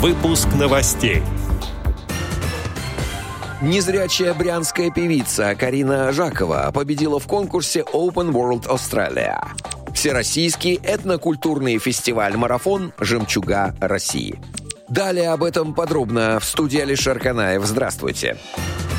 Выпуск новостей. Незрячая брянская певица Карина Жакова победила в конкурсе Open World Australia. Всероссийский этнокультурный фестиваль-марафон «Жемчуга России». Далее об этом подробно в студии Алишер Канаев. Здравствуйте. Здравствуйте.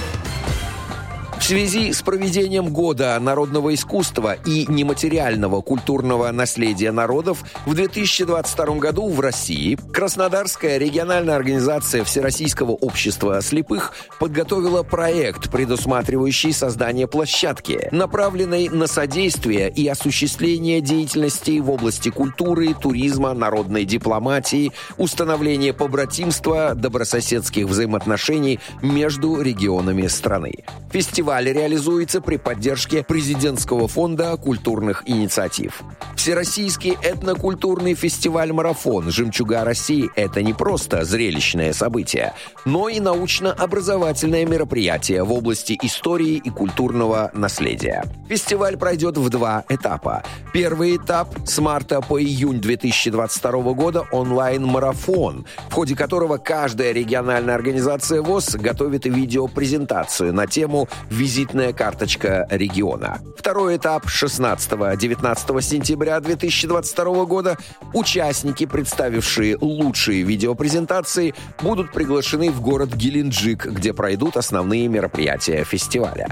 Связи с проведением Года народного искусства и нематериального культурного наследия народов в 2022 году в России Краснодарская региональная организация Всероссийского общества слепых подготовила проект, предусматривающий создание площадки, направленной на содействие и осуществление деятельности в области культуры, туризма, народной дипломатии, установления побратимства, добрососедских взаимоотношений между регионами страны. Фестиваль фестиваль реализуется при поддержке Президентского фонда культурных инициатив. Всероссийский этнокультурный фестиваль-марафон «Жемчуга России» — это не просто зрелищное событие, но и научно-образовательное мероприятие в области истории и культурного наследия. Фестиваль пройдет в два этапа. Первый этап с марта по июнь 2022 года онлайн-марафон, в ходе которого каждая региональная организация ВОЗ готовит видеопрезентацию на тему визитная карточка региона. Второй этап 16-19 сентября 2022 года участники, представившие лучшие видеопрезентации, будут приглашены в город Геленджик, где пройдут основные мероприятия фестиваля.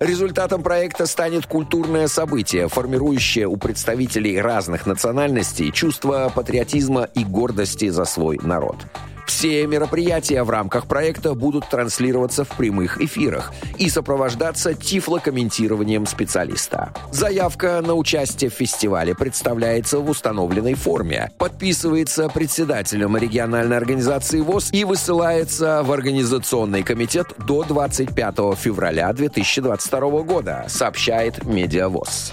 Результатом проекта станет культурное событие, формирующее у представителей разных национальностей чувство патриотизма и гордости за свой народ. Все мероприятия в рамках проекта будут транслироваться в прямых эфирах и сопровождаться тифлокомментированием специалиста. Заявка на участие в фестивале представляется в установленной форме, подписывается председателем региональной организации ВОЗ и высылается в Организационный комитет до 25 февраля 2022 года, сообщает Медиавоз.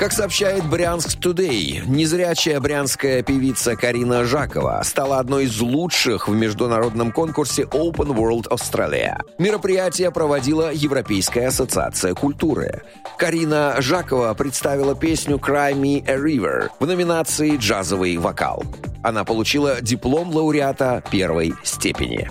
Как сообщает Брянск Today, незрячая брянская певица Карина Жакова стала одной из лучших в международном конкурсе Open World Australia. Мероприятие проводила Европейская ассоциация культуры. Карина Жакова представила песню «Cry Me a River» в номинации «Джазовый вокал». Она получила диплом лауреата первой степени.